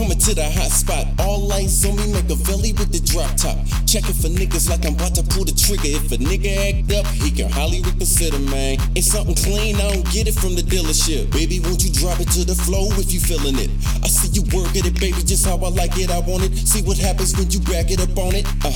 Coming to the hot spot, all lights on me, make a Machiavelli with the drop top. Checking for niggas like I'm about to pull the trigger. If a nigga act up, he can highly reconsider, man. Ain't something clean, I don't get it from the dealership. Baby, won't you drop it to the flow if you feeling it? I see you work at it, baby, just how I like it, I want it. See what happens when you back it up on it. Uh,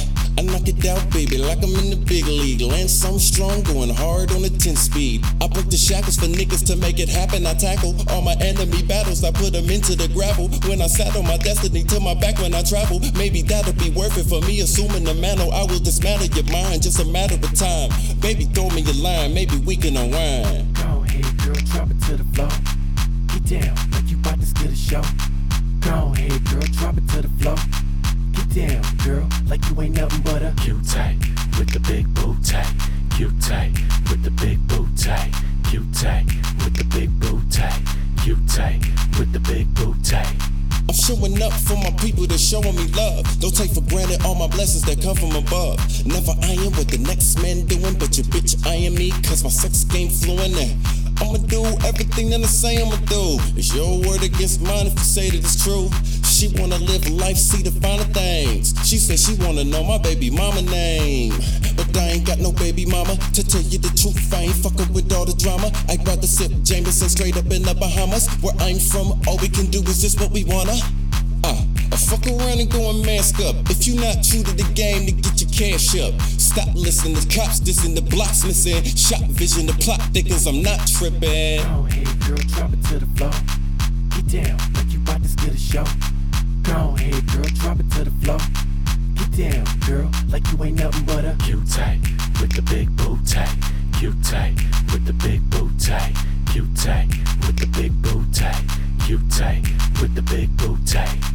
knock it out, baby, like I'm in the big league. Land some strong, going hard on a 10 speed. I break the shackles for niggas to make it happen. I tackle all my enemy battles, I put them into the gravel. When I saddle my destiny to my back when I travel, maybe that'll be worth it for me. Assuming the mantle, I will dismantle your mind, just a matter of time. Baby, throw me a line, maybe we can unwind. Go ahead, girl, drop it to the floor. Get down like you about to steal the show. Go ahead, girl, drop it to the floor. Get down, girl, like you ain't nothing but a cute with the big booty. Q-Tay with the big booty. Q-Tay with the big booty. Q-Tay with the big booty. I'm showing up for my people that's showing me love. Don't take for granted all my blessings that come from above. Never I am what the next man doing, but your bitch eyeing me, cause my sex game fluent I'ma do everything that I say I'ma do. It's your word against mine if you say that it's true. She wanna live life, see the finer things. She said she wanna know my baby mama name. But I ain't got no baby mama. To tell you the truth, I ain't fucking with all the drama. I'd rather sip Jameson straight up in the Bahamas. Where I'm from, all we can do is just what we wanna. Uh, I fuck around and go and mask up. If you not true to the game, to get your cash up. Stop listening to cops dissing the blocks missing. Shot vision, the plot thickens, I'm not tripping. Go ahead, girl, drop it to the floor. Get down like you about to steal the show. You ain't nothing but a Q-Tay with the big. Q-Tay with the big. Q-Tay with the big. Q-Tay with the big booty. Go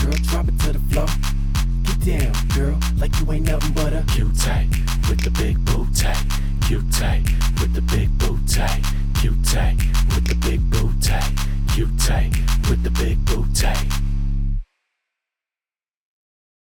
girl, drop it to the floor. Get down, girl, like you ain't nothing but a Cute with the big. Q-Tay with the big. Q-Tay with the big. Q-Tay with the big